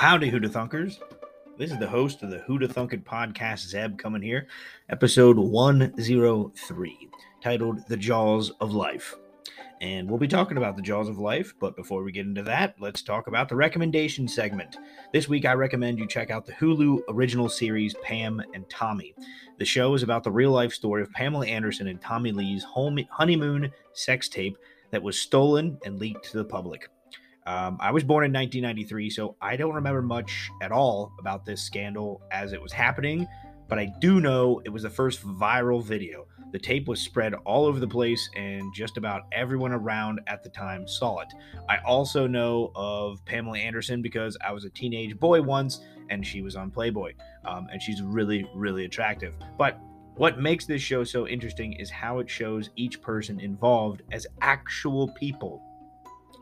Howdy, Huda Thunkers. This is the host of the Huda Thunkin podcast, Zeb, coming here, episode 103, titled The Jaws of Life. And we'll be talking about the Jaws of Life, but before we get into that, let's talk about the recommendation segment. This week, I recommend you check out the Hulu original series Pam and Tommy. The show is about the real life story of Pamela Anderson and Tommy Lee's honeymoon sex tape that was stolen and leaked to the public. Um, I was born in 1993, so I don't remember much at all about this scandal as it was happening, but I do know it was the first viral video. The tape was spread all over the place, and just about everyone around at the time saw it. I also know of Pamela Anderson because I was a teenage boy once, and she was on Playboy, um, and she's really, really attractive. But what makes this show so interesting is how it shows each person involved as actual people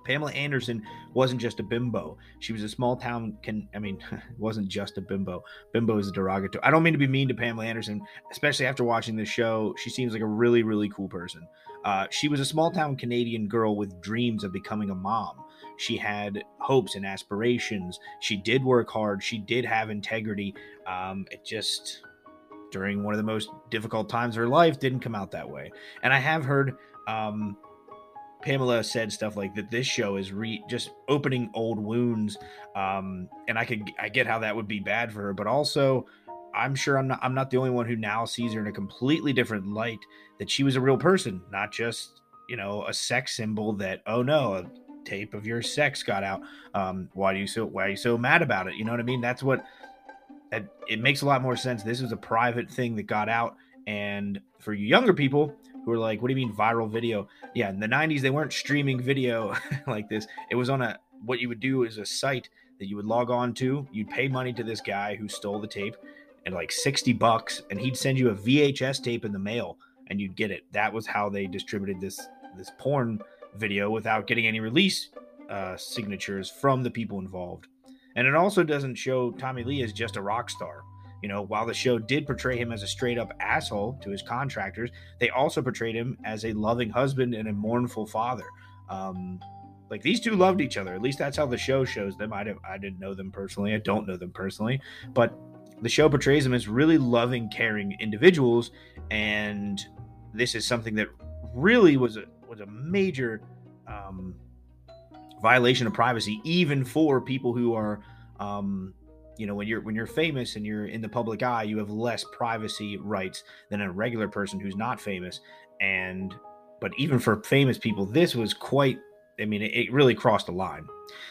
Pamela Anderson wasn't just a bimbo. She was a small town can I mean, wasn't just a bimbo. Bimbo is a derogatory. I don't mean to be mean to Pamela Anderson, especially after watching this show. She seems like a really, really cool person. Uh, she was a small town Canadian girl with dreams of becoming a mom. She had hopes and aspirations. She did work hard. She did have integrity. Um, it just during one of the most difficult times of her life didn't come out that way. And I have heard um, Pamela said stuff like that. This show is re just opening old wounds, um, and I could I get how that would be bad for her, but also I'm sure I'm not I'm not the only one who now sees her in a completely different light. That she was a real person, not just you know a sex symbol. That oh no, a tape of your sex got out. Um, why do you so why are you so mad about it? You know what I mean? That's what that it makes a lot more sense. This is a private thing that got out, and for you younger people who were like, "What do you mean viral video?" Yeah, in the '90s they weren't streaming video like this. It was on a what you would do is a site that you would log on to. You'd pay money to this guy who stole the tape, and like sixty bucks, and he'd send you a VHS tape in the mail, and you'd get it. That was how they distributed this this porn video without getting any release uh, signatures from the people involved. And it also doesn't show Tommy Lee as just a rock star. You know, while the show did portray him as a straight up asshole to his contractors, they also portrayed him as a loving husband and a mournful father. Um, like these two loved each other. At least that's how the show shows them. I didn't, I didn't know them personally. I don't know them personally, but the show portrays them as really loving, caring individuals. And this is something that really was a was a major um, violation of privacy, even for people who are um, you know when you're when you're famous and you're in the public eye you have less privacy rights than a regular person who's not famous. And but even for famous people this was quite i mean it, it really crossed a line.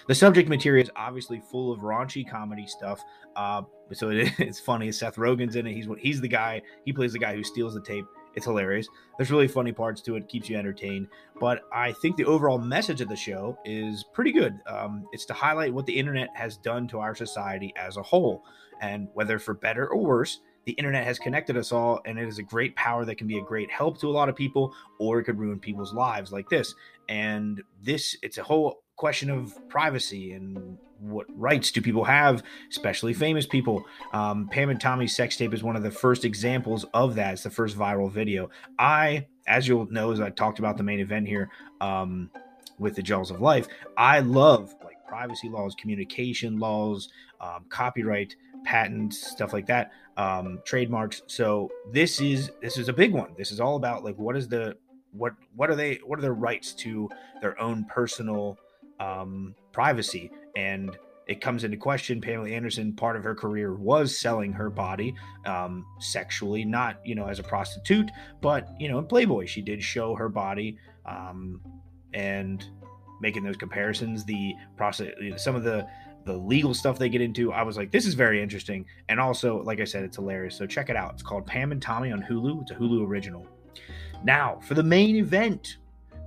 The subject material is obviously full of raunchy comedy stuff uh, so it, it's funny. Seth rogen's in it. He's he's the guy he plays the guy who steals the tape it's hilarious. There's really funny parts to it, keeps you entertained. But I think the overall message of the show is pretty good. Um, it's to highlight what the internet has done to our society as a whole, and whether for better or worse, the internet has connected us all, and it is a great power that can be a great help to a lot of people, or it could ruin people's lives like this. And this, it's a whole question of privacy and what rights do people have, especially famous people. Um, Pam and Tommy's sex tape is one of the first examples of that. It's the first viral video. I, as you'll know, as I talked about the main event here um, with the Jaws of Life, I love like privacy laws, communication laws, um, copyright, patents, stuff like that, um, trademarks. So this is this is a big one. This is all about like what is the what what are they what are their rights to their own personal um, privacy. And it comes into question. Pamela Anderson, part of her career was selling her body um, sexually, not you know as a prostitute, but you know in Playboy she did show her body um, and making those comparisons. The process, some of the the legal stuff they get into, I was like, this is very interesting. And also, like I said, it's hilarious. So check it out. It's called Pam and Tommy on Hulu. It's a Hulu original. Now for the main event.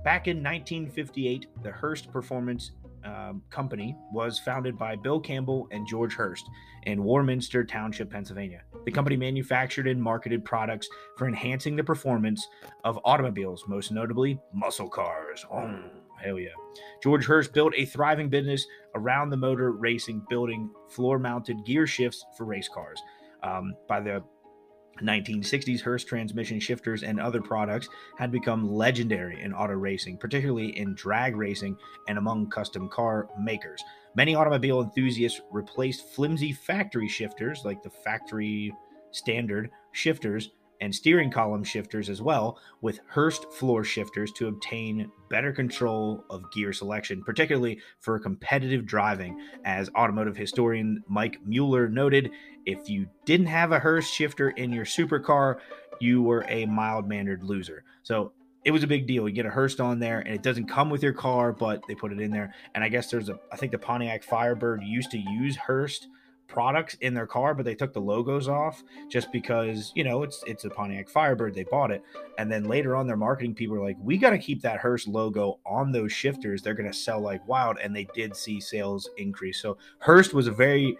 Back in 1958, the Hurst Performance um, Company was founded by Bill Campbell and George Hurst in Warminster Township, Pennsylvania. The company manufactured and marketed products for enhancing the performance of automobiles, most notably muscle cars. Oh, hell yeah. George Hurst built a thriving business around the motor racing, building floor mounted gear shifts for race cars. Um, by the 1960s Hurst transmission shifters and other products had become legendary in auto racing, particularly in drag racing and among custom car makers. Many automobile enthusiasts replaced flimsy factory shifters, like the factory standard shifters, and steering column shifters as well with Hurst floor shifters to obtain better control of gear selection, particularly for competitive driving. As automotive historian Mike Mueller noted, if you didn't have a Hurst shifter in your supercar, you were a mild mannered loser. So it was a big deal. You get a Hurst on there, and it doesn't come with your car, but they put it in there. And I guess there's a, I think the Pontiac Firebird used to use Hurst products in their car, but they took the logos off just because you know it's it's a Pontiac Firebird. They bought it, and then later on, their marketing people were like, "We got to keep that Hurst logo on those shifters. They're going to sell like wild." And they did see sales increase. So Hurst was a very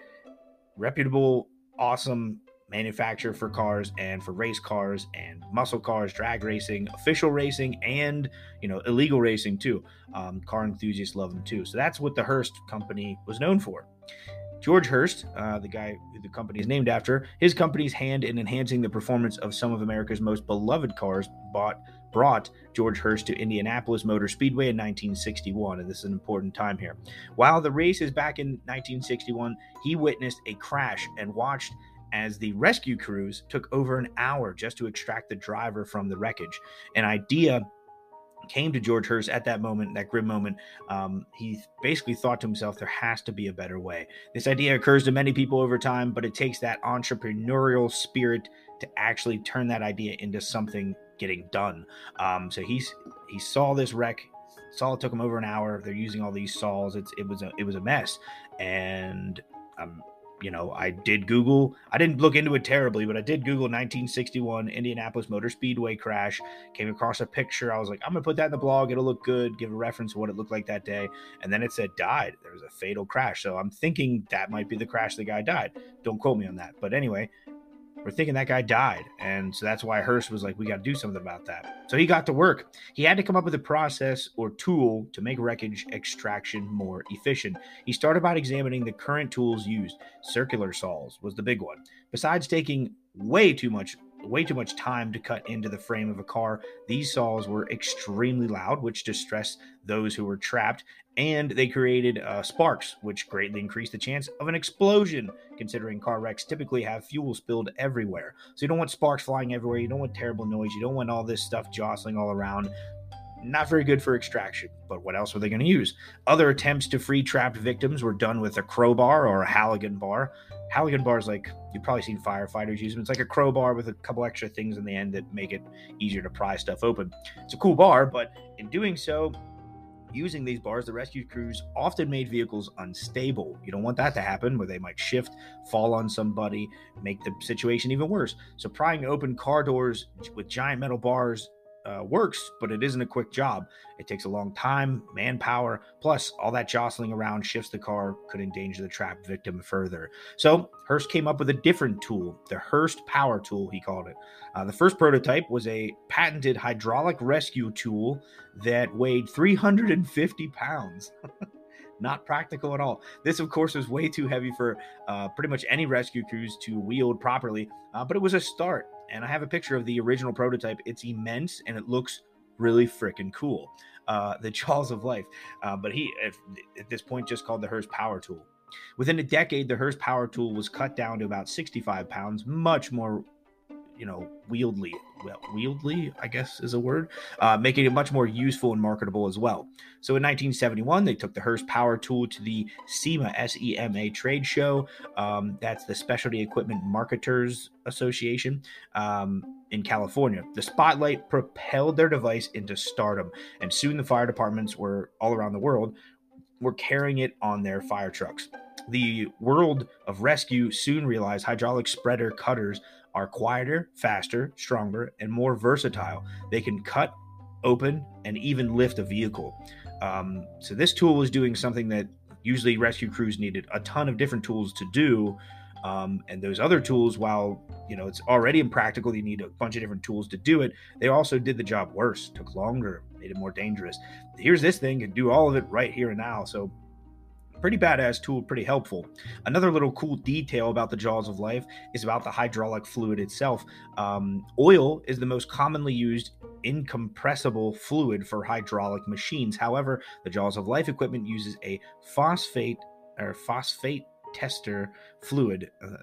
reputable, awesome manufacturer for cars and for race cars and muscle cars, drag racing, official racing, and you know illegal racing too. Um, car enthusiasts love them too. So that's what the Hurst company was known for. George Hurst, uh, the guy the company is named after, his company's hand in enhancing the performance of some of America's most beloved cars bought brought George Hurst to Indianapolis Motor Speedway in 1961, and this is an important time here. While the race is back in 1961, he witnessed a crash and watched as the rescue crews took over an hour just to extract the driver from the wreckage. An idea came to George Hurst at that moment, that grim moment, um, he basically thought to himself, there has to be a better way. This idea occurs to many people over time, but it takes that entrepreneurial spirit to actually turn that idea into something getting done. Um, so he's he saw this wreck. Saw it took him over an hour. They're using all these saws. It's it was a it was a mess, and um, you know, I did Google. I didn't look into it terribly, but I did Google 1961 Indianapolis Motor Speedway crash. Came across a picture. I was like, I'm gonna put that in the blog. It'll look good. Give a reference of what it looked like that day. And then it said died. There was a fatal crash. So I'm thinking that might be the crash the guy died. Don't quote me on that. But anyway, we're thinking that guy died. And so that's why Hurst was like, we got to do something about that. So he got to work. He had to come up with a process or tool to make wreckage extraction more efficient. He started by examining the current tools used. Circular saws was the big one. Besides taking way too much way too much time to cut into the frame of a car. These saws were extremely loud, which distressed those who were trapped, and they created uh, sparks, which greatly increased the chance of an explosion, considering car wrecks typically have fuel spilled everywhere. So you don't want sparks flying everywhere, you don't want terrible noise, you don't want all this stuff jostling all around. Not very good for extraction, but what else were they going to use? Other attempts to free trapped victims were done with a crowbar or a Halligan bar. Halligan bar is like you've probably seen firefighters use them. It's like a crowbar with a couple extra things in the end that make it easier to pry stuff open. It's a cool bar, but in doing so, using these bars, the rescue crews often made vehicles unstable. You don't want that to happen where they might shift, fall on somebody, make the situation even worse. So, prying open car doors with giant metal bars uh, works, but it isn't a quick job. It takes a long time, manpower, plus all that jostling around shifts the car, could endanger the trapped victim further. So Hurst came up with a different tool, the Hurst Power Tool, he called it. Uh, the first prototype was a patented hydraulic rescue tool that weighed 350 pounds. not practical at all. This, of course, was way too heavy for uh, pretty much any rescue crews to wield properly, uh, but it was a start and I have a picture of the original prototype. It's immense and it looks really freaking cool. Uh, the Jaws of Life. Uh, but he, if, at this point, just called the Hurst Power Tool. Within a decade, the Hurst Power Tool was cut down to about 65 pounds, much more you know wieldly wieldly i guess is a word uh, making it much more useful and marketable as well. So in 1971 they took the hurst power tool to the sema sema trade show. Um, that's the specialty equipment marketers association um, in california. The spotlight propelled their device into stardom and soon the fire departments were all around the world were carrying it on their fire trucks. The world of rescue soon realized hydraulic spreader cutters are quieter, faster, stronger, and more versatile. They can cut, open, and even lift a vehicle. Um, so this tool is doing something that usually rescue crews needed a ton of different tools to do. Um, and those other tools, while you know it's already impractical, you need a bunch of different tools to do it. They also did the job worse, took longer, made it more dangerous. Here's this thing can do all of it right here and now. So pretty badass tool, pretty helpful. Another little cool detail about the Jaws of Life is about the hydraulic fluid itself. Um, oil is the most commonly used incompressible fluid for hydraulic machines. However, the Jaws of Life equipment uses a phosphate or phosphate tester fluid. Uh,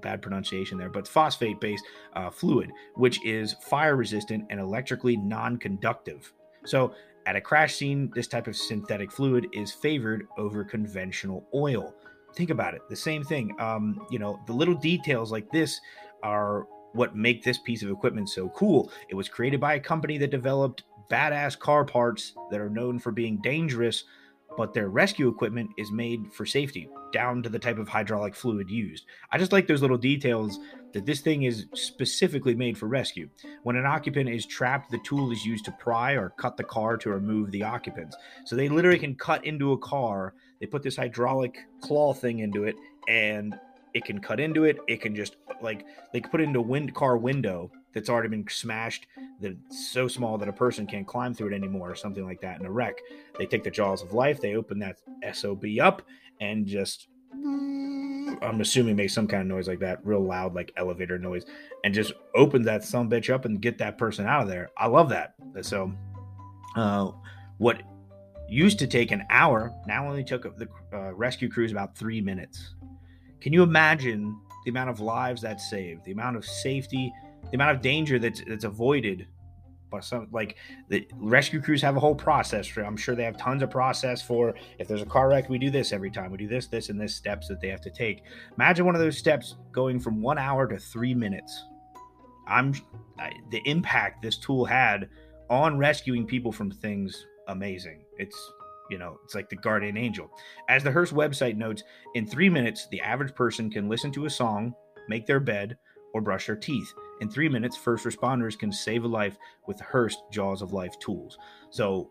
bad pronunciation there, but phosphate based uh, fluid, which is fire resistant and electrically non conductive. So, at a crash scene, this type of synthetic fluid is favored over conventional oil. Think about it. The same thing. Um, you know, the little details like this are what make this piece of equipment so cool. It was created by a company that developed badass car parts that are known for being dangerous but their rescue equipment is made for safety, down to the type of hydraulic fluid used. I just like those little details that this thing is specifically made for rescue. When an occupant is trapped, the tool is used to pry or cut the car to remove the occupants. So they literally can cut into a car. They put this hydraulic claw thing into it, and it can cut into it. It can just like they can put it into a wind car window that's already been smashed that's so small that a person can't climb through it anymore or something like that in a wreck. They take the jaws of life, they open that SOB up and just I'm assuming make some kind of noise like that, real loud like elevator noise, and just open that some bitch up and get that person out of there. I love that. So uh what used to take an hour now only took the uh, rescue crews about three minutes. Can you imagine the amount of lives that saved, the amount of safety the amount of danger that's that's avoided by some like the rescue crews have a whole process for i'm sure they have tons of process for if there's a car wreck we do this every time. We do this this and this steps that they have to take. Imagine one of those steps going from one hour to three minutes. I'm I, the impact this tool had on rescuing people from things amazing. It's you know it's like the guardian angel. As the hurst website notes in three minutes the average person can listen to a song make their bed or brush their teeth. In three minutes, first responders can save a life with Hurst Jaws of Life tools. So,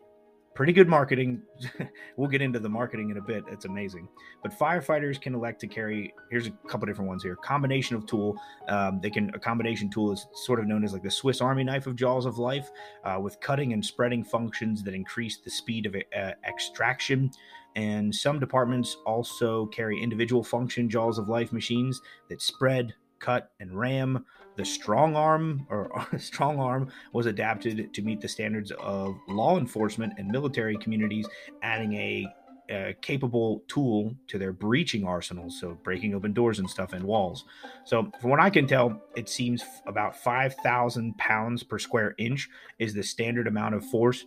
pretty good marketing. we'll get into the marketing in a bit. It's amazing. But firefighters can elect to carry. Here's a couple different ones here. Combination of tool. Um, they can a combination tool is sort of known as like the Swiss Army knife of Jaws of Life, uh, with cutting and spreading functions that increase the speed of uh, extraction. And some departments also carry individual function Jaws of Life machines that spread, cut, and ram. The strong arm or strong arm was adapted to meet the standards of law enforcement and military communities, adding a, a capable tool to their breaching arsenals, so breaking open doors and stuff and walls. So, from what I can tell, it seems about 5,000 pounds per square inch is the standard amount of force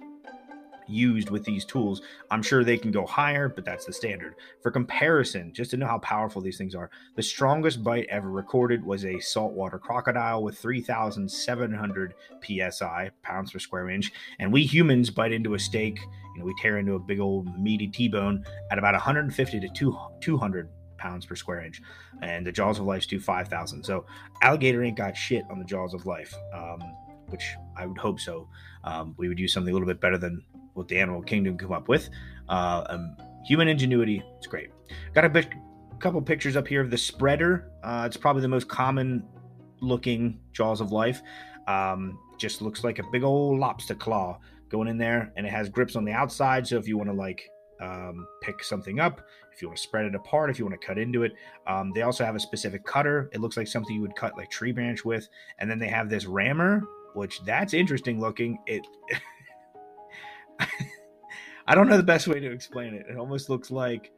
used with these tools. I'm sure they can go higher, but that's the standard. For comparison, just to know how powerful these things are, the strongest bite ever recorded was a saltwater crocodile with 3,700 psi, pounds per square inch. And we humans bite into a steak, you know, we tear into a big old meaty T bone at about 150 to 200 pounds per square inch. And the Jaws of Life's do 5,000. So alligator ain't got shit on the Jaws of Life. Um, which I would hope so. Um, we would use something a little bit better than what the animal kingdom come up with. Uh, um, human ingenuity, it's great. Got a bit, couple pictures up here of the spreader. Uh, it's probably the most common looking jaws of life. Um, just looks like a big old lobster claw going in there, and it has grips on the outside. So if you want to like um, pick something up, if you want to spread it apart, if you want to cut into it. Um, they also have a specific cutter. It looks like something you would cut like tree branch with. And then they have this rammer, which that's interesting looking. It I don't know the best way to explain it. It almost looks like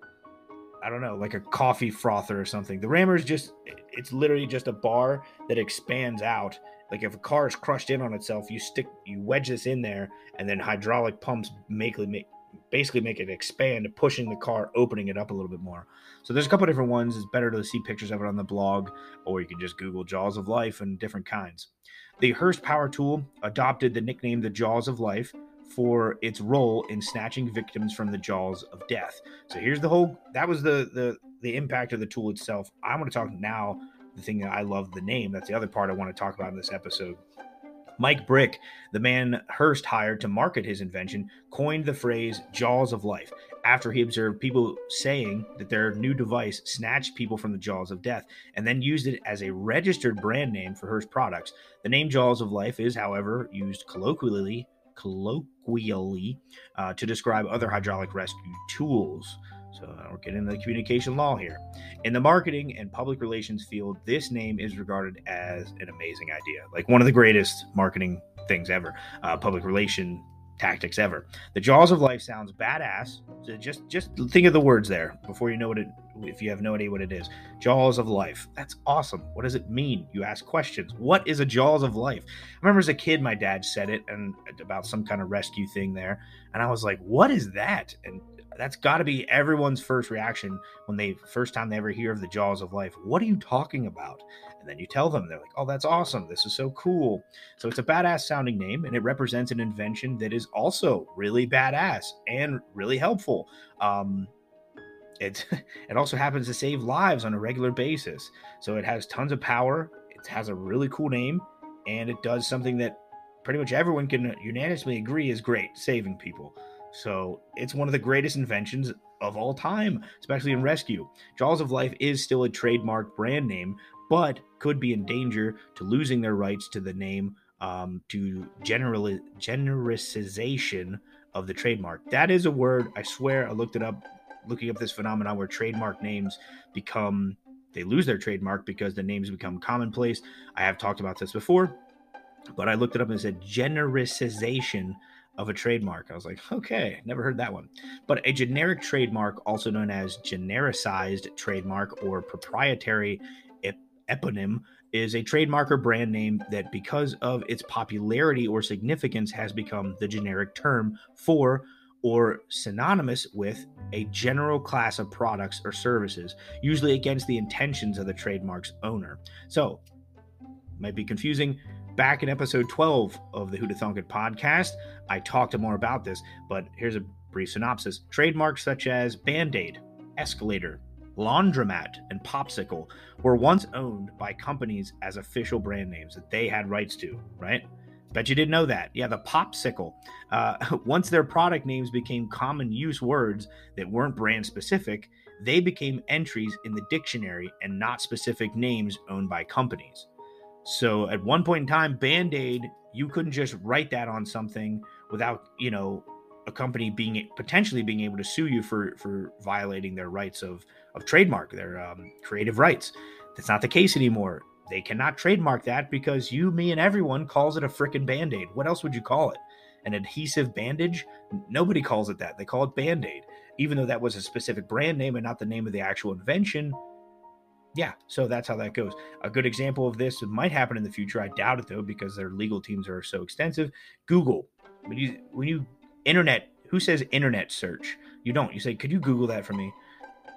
I don't know, like a coffee frother or something. The rammer is just it's literally just a bar that expands out. Like if a car is crushed in on itself, you stick you wedge this in there and then hydraulic pumps make, make basically make it expand, pushing the car, opening it up a little bit more. So there's a couple different ones. It's better to see pictures of it on the blog, or you can just Google Jaws of Life and different kinds. The Hurst Power Tool adopted the nickname the Jaws of Life for its role in snatching victims from the jaws of death. So here's the whole that was the the the impact of the tool itself. I want to talk now the thing that I love the name. That's the other part I want to talk about in this episode. Mike Brick, the man Hurst hired to market his invention, coined the phrase jaws of life after he observed people saying that their new device snatched people from the jaws of death and then used it as a registered brand name for Hurst products. The name jaws of life is, however, used colloquially colloquially uh, to describe other hydraulic rescue tools. So we're getting into the communication law here. In the marketing and public relations field, this name is regarded as an amazing idea, like one of the greatest marketing things ever, uh, public relation tactics ever. The jaws of life sounds badass. So just just think of the words there before you know what it. If you have no idea what it is, jaws of life. That's awesome. What does it mean? You ask questions. What is a jaws of life? I remember as a kid, my dad said it and about some kind of rescue thing there, and I was like, "What is that?" And that's got to be everyone's first reaction when they first time they ever hear of the jaws of life. What are you talking about? And then you tell them, they're like, oh, that's awesome. This is so cool. So it's a badass sounding name and it represents an invention that is also really badass and really helpful. Um, it, it also happens to save lives on a regular basis. So it has tons of power. It has a really cool name and it does something that pretty much everyone can unanimously agree is great saving people. So it's one of the greatest inventions of all time, especially in rescue. Jaws of Life is still a trademark brand name, but could be in danger to losing their rights to the name um, to general genericization of the trademark. That is a word. I swear, I looked it up, looking up this phenomenon where trademark names become they lose their trademark because the names become commonplace. I have talked about this before, but I looked it up and it said genericization of a trademark. I was like, okay, never heard that one. But a generic trademark, also known as genericized trademark or proprietary eponym is a trademark or brand name that, because of its popularity or significance, has become the generic term for or synonymous with a general class of products or services, usually against the intentions of the trademark's owner. So, might be confusing. Back in episode 12 of the It podcast, I talked more about this, but here's a brief synopsis. Trademarks such as Band Aid, Escalator, Laundromat, and Popsicle were once owned by companies as official brand names that they had rights to, right? Bet you didn't know that. Yeah, the Popsicle. Uh, once their product names became common use words that weren't brand specific, they became entries in the dictionary and not specific names owned by companies. So at one point in time, Band Aid, you couldn't just write that on something without, you know, a company being potentially being able to sue you for for violating their rights of of trademark, their um, creative rights. That's not the case anymore. They cannot trademark that because you, me, and everyone calls it a freaking band aid. What else would you call it? An adhesive bandage? Nobody calls it that. They call it band aid, even though that was a specific brand name and not the name of the actual invention. Yeah, so that's how that goes. A good example of this might happen in the future. I doubt it though, because their legal teams are so extensive. Google. When you when you internet, who says internet search? You don't. You say, could you Google that for me?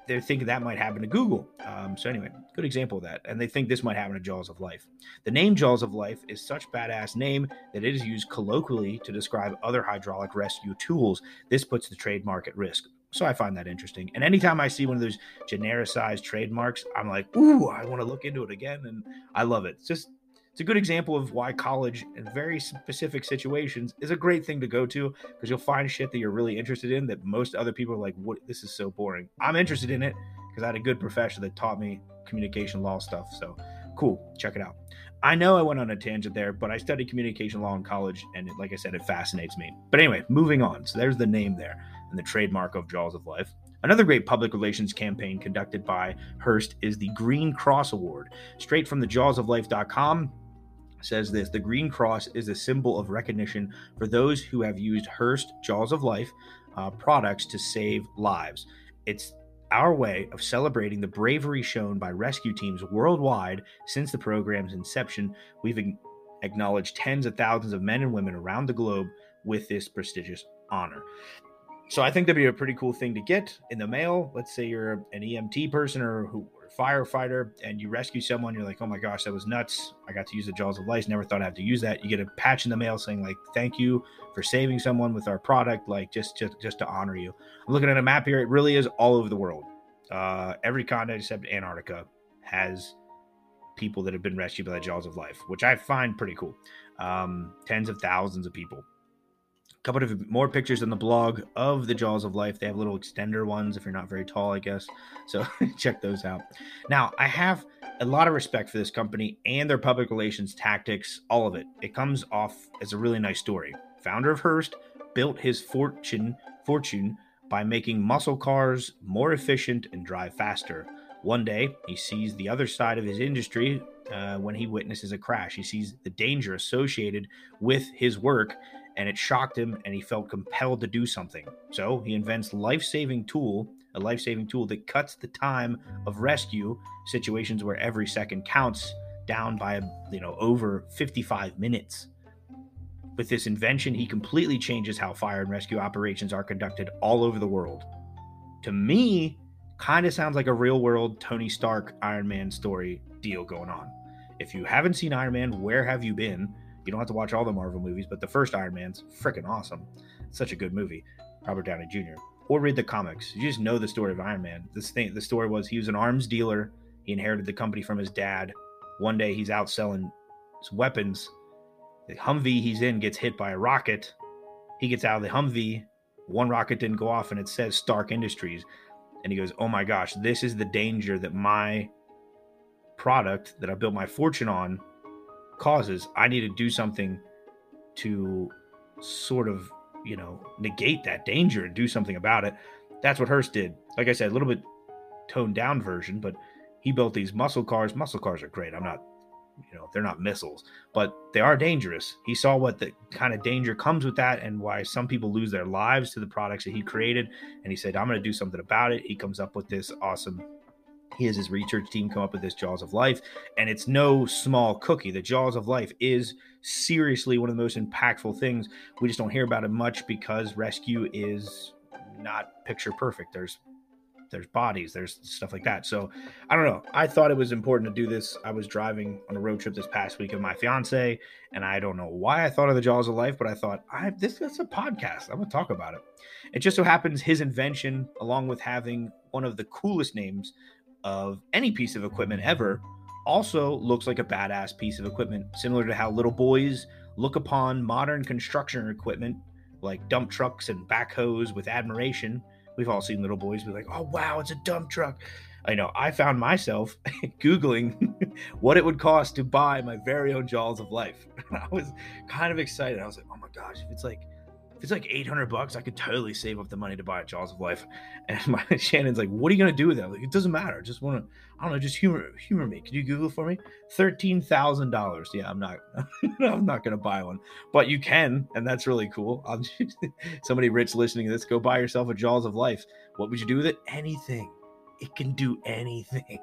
They think that might happen to Google. Um, so anyway, good example of that. And they think this might happen to Jaws of Life. The name Jaws of Life is such badass name that it is used colloquially to describe other hydraulic rescue tools. This puts the trademark at risk. So I find that interesting. And anytime I see one of those genericized trademarks, I'm like, ooh, I want to look into it again. And I love it. It's just it's a good example of why college in very specific situations is a great thing to go to because you'll find shit that you're really interested in that most other people are like, what this is so boring. I'm interested in it because I had a good professor that taught me communication law stuff. So cool, check it out. I know I went on a tangent there, but I studied communication law in college, and it, like I said, it fascinates me. But anyway, moving on. So there's the name there and the trademark of Jaws of Life. Another great public relations campaign conducted by Hurst is the Green Cross Award. Straight from the jawsoflife.com, says this the green cross is a symbol of recognition for those who have used Hurst Jaws of Life uh, products to save lives. It's our way of celebrating the bravery shown by rescue teams worldwide since the program's inception. We've acknowledged tens of thousands of men and women around the globe with this prestigious honor. So I think that'd be a pretty cool thing to get in the mail. Let's say you're an EMT person or who firefighter and you rescue someone, you're like, oh my gosh, that was nuts. I got to use the jaws of life. Never thought I'd have to use that. You get a patch in the mail saying like, thank you for saving someone with our product, like just just just to honor you. I'm looking at a map here. It really is all over the world. Uh, every continent except Antarctica has people that have been rescued by the jaws of life, which I find pretty cool. Um, tens of thousands of people couple of more pictures on the blog of the Jaws of Life. They have little extender ones if you're not very tall, I guess. So check those out. Now, I have a lot of respect for this company and their public relations tactics, all of it. It comes off as a really nice story. Founder of Hurst built his fortune fortune by making muscle cars more efficient and drive faster. One day, he sees the other side of his industry uh, when he witnesses a crash. He sees the danger associated with his work, and it shocked him, and he felt compelled to do something. So he invents a life-saving tool, a life-saving tool that cuts the time of rescue situations where every second counts down by you know over 55 minutes. With this invention, he completely changes how fire and rescue operations are conducted all over the world. To me, kind of sounds like a real world Tony Stark Iron Man story deal going on. If you haven't seen Iron Man, where have you been? You don't have to watch all the Marvel movies, but the first Iron Man's freaking awesome. such a good movie. Robert Downey Jr. Or read the comics. You just know the story of Iron Man. This thing, the story was he was an arms dealer. He inherited the company from his dad. One day he's out selling weapons. The Humvee he's in gets hit by a rocket. He gets out of the Humvee. One rocket didn't go off, and it says Stark Industries and he goes, "Oh my gosh, this is the danger that my product that I built my fortune on causes. I need to do something to sort of, you know, negate that danger and do something about it." That's what Hurst did. Like I said, a little bit toned down version, but he built these muscle cars. Muscle cars are great. I'm not you know they're not missiles but they are dangerous he saw what the kind of danger comes with that and why some people lose their lives to the products that he created and he said i'm going to do something about it he comes up with this awesome he has his research team come up with this jaws of life and it's no small cookie the jaws of life is seriously one of the most impactful things we just don't hear about it much because rescue is not picture perfect there's there's bodies, there's stuff like that. So I don't know. I thought it was important to do this. I was driving on a road trip this past week with my fiance, and I don't know why I thought of the Jaws of Life, but I thought I this that's a podcast. I'm gonna talk about it. It just so happens his invention, along with having one of the coolest names of any piece of equipment ever, also looks like a badass piece of equipment, similar to how little boys look upon modern construction equipment like dump trucks and backhoes with admiration We've all seen little boys be like, "Oh wow, it's a dump truck." I know. I found myself googling what it would cost to buy my very own Jaws of Life. I was kind of excited. I was like, "Oh my gosh, if it's like if it's like 800 bucks, I could totally save up the money to buy a Jaws of Life. And my Shannon's like, what are you going to do with that? Like, it doesn't matter. I just want to, I don't know, just humor, humor me. Can you Google for me? $13,000. Yeah, I'm not, I'm not going to buy one, but you can. And that's really cool. Just, somebody rich listening to this, go buy yourself a Jaws of Life. What would you do with it? Anything. It can do anything.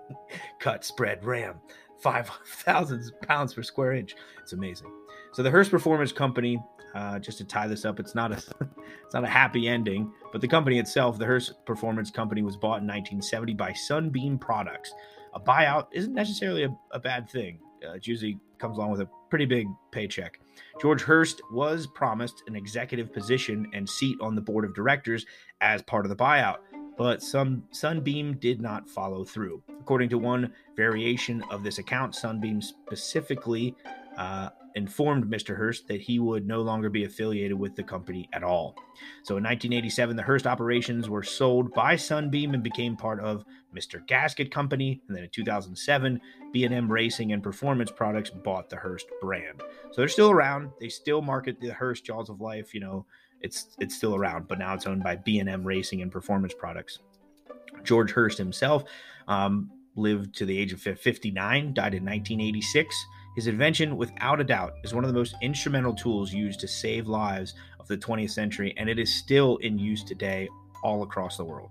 Cut, spread, ram. 5,000 pounds per square inch. It's amazing. So the Hurst Performance Company uh, just to tie this up, it's not a it's not a happy ending, but the company itself, the Hurst Performance Company, was bought in 1970 by Sunbeam Products. A buyout isn't necessarily a, a bad thing. Uh, it usually comes along with a pretty big paycheck. George Hurst was promised an executive position and seat on the board of directors as part of the buyout, but some Sunbeam did not follow through. According to one variation of this account, Sunbeam specifically uh, informed Mr. Hurst that he would no longer be affiliated with the company at all. So in 1987, the Hurst operations were sold by Sunbeam and became part of Mr. Gasket Company. And then in 2007, B&M Racing and Performance Products bought the Hurst brand. So they're still around. They still market the Hurst Jaws of Life. You know, it's it's still around, but now it's owned by B&M Racing and Performance Products. George Hurst himself um, lived to the age of 59, died in 1986. His invention, without a doubt, is one of the most instrumental tools used to save lives of the 20th century, and it is still in use today all across the world.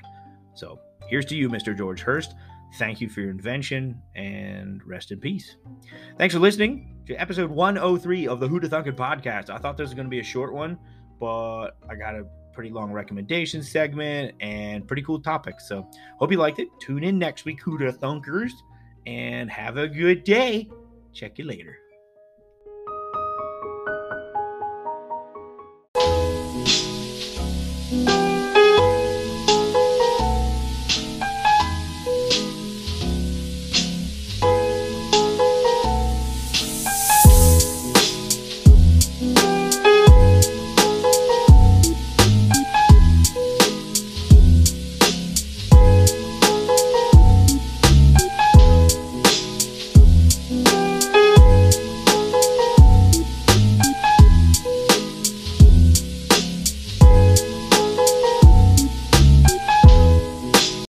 So, here's to you, Mr. George Hurst. Thank you for your invention and rest in peace. Thanks for listening to episode 103 of the Who to Thunkin podcast. I thought this was going to be a short one, but I got a pretty long recommendation segment and pretty cool topic. So, hope you liked it. Tune in next week, Who to Thunkers, and have a good day. Check you later.